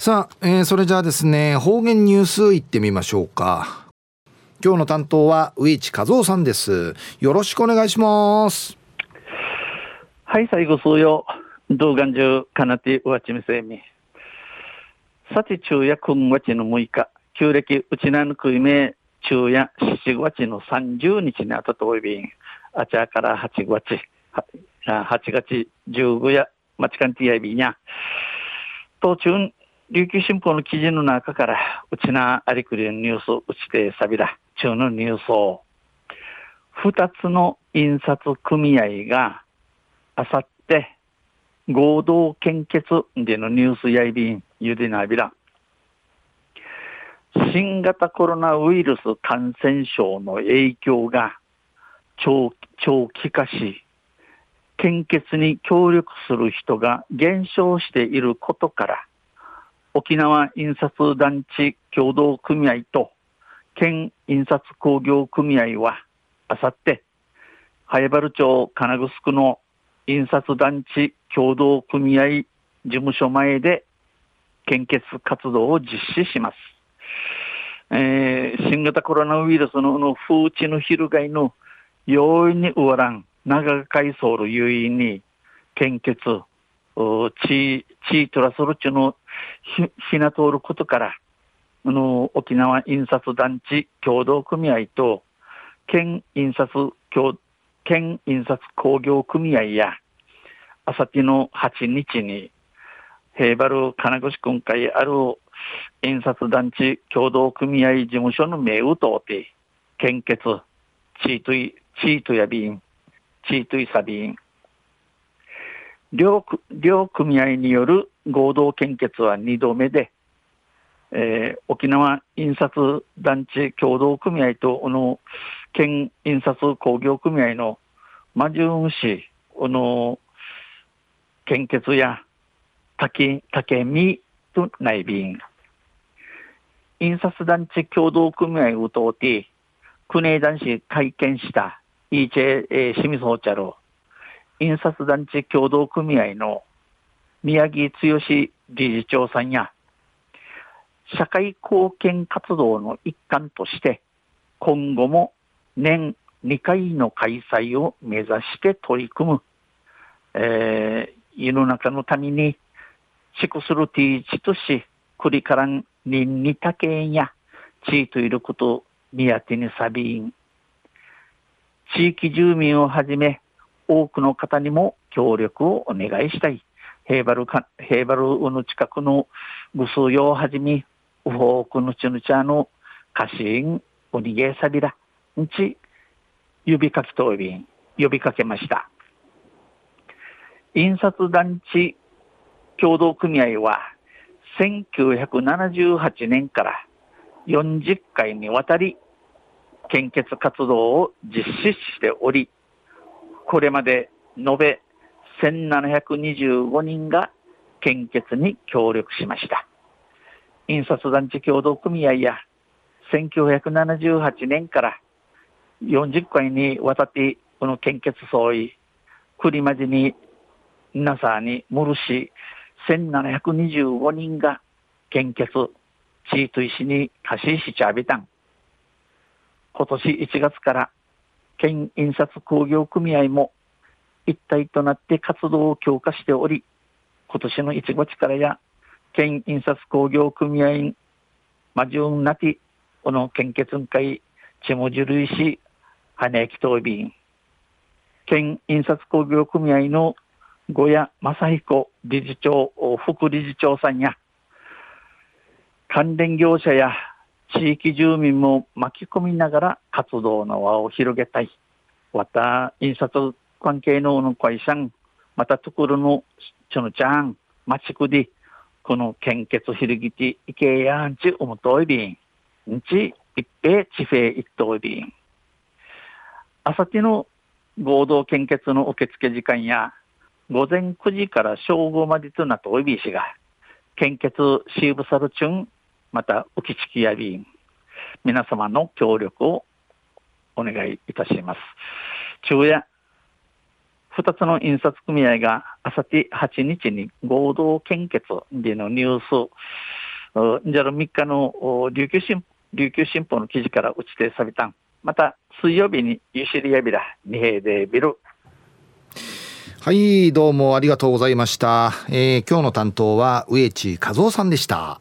さあ、えー、それじゃあですね方言ニュースいってみましょうか。今日の担当は上地和夫さんです。よろしくお願いします。はい最後数曜動画中かなてうわちみせみ。さて昼夜今月の6日。旧暦うちなぬくいめ。昼夜7月の30日にあたとおいびん。あちゃから8月。8月15夜まちかんてやいびんや。途中琉球新報の記事の中から、うちなありくりのニュース、うちてさびら、中のニュースを、二つの印刷組合が、あさって、合同献血でのニュースやいびん、ゆでなびら。新型コロナウイルス感染症の影響が長長期化し、献血に協力する人が減少していることから、沖縄印刷団地協同組合と県印刷工業組合はあさって早原町金城の印刷団地協同組合事務所前で献血活動を実施します。えー、新型コロナウイルスのの風知の翻の容易に終わらん長海ソウル優位に献血地、地トラソルチのひな通ることから、あの、沖縄印刷団地協同組合と、県印刷協、県印刷工業組合や、あさっての8日に、平原金越今回ある印刷団地協同組合事務所の名を通って、献血、チートイ、チートやビン、チートイサビン、両両組合による合同献血は2度目で、えー、沖縄印刷団地協同組合と、の、県印刷工業組合のマジュン市、この、献血や竹、竹見と内便。印刷団地協同組合を通って、国営男子会見した、イーチェ、えー、清水ホチャロ印刷団地協同組合の宮城剛理事長さんや、社会貢献活動の一環として、今後も年2回の開催を目指して取り組む、えー、世の中のために、シクスルティーチとし、クリカランニンニタケンや、地位といること、宮手にサビン、地域住民をはじめ、多くの方にも協力をお願いしたい。ヘーバルか、ヘーバルの近くのぐすうよをはじめ、ウホークのちぬちゃの家臣、おにげさびら、んち、指かきとびん、呼びかけました。印刷団地協同組合は、1978年から40回にわたり、献血活動を実施しており、これまで延べ1725人が献血に協力しました。印刷団地協同組合や1978年から40回にわたってこの献血総意、栗まじに皆さんにむるし1725人が献血、チート石に貸ししちゃびたん。今年1月から県印刷工業組合も一体となって活動を強化しており、今年の1月からや、県印刷工業組合マジュンナティ、この献血会、チモジュルイシ、羽根駅東便、県印刷工業組合の小谷正彦理事長、副理事長さんや、関連業者や地域住民も巻き込みながら活動の輪を広げたい。また、印刷関係の会社またところのちょのちゃん、まちくで、この献血ひるぎていけやんちおむといびん。んち、一平地平一等びん。あさっての合同献血の受付時間や、午前9時から正午までとなっておいびしが、献血シーブサルチュンまた、浮きちきやびん、皆様の協力をお願いいたします。昼夜、2つの印刷組合があさって8日に合同献血でのニュース、じゃる3日の琉球新琉球新報の記事から打ち手さびたん。また、水曜日にゆしりやびら、二平でビル。はい、どうもありがとうございました。えー、今日の担当は植地和夫さんでした。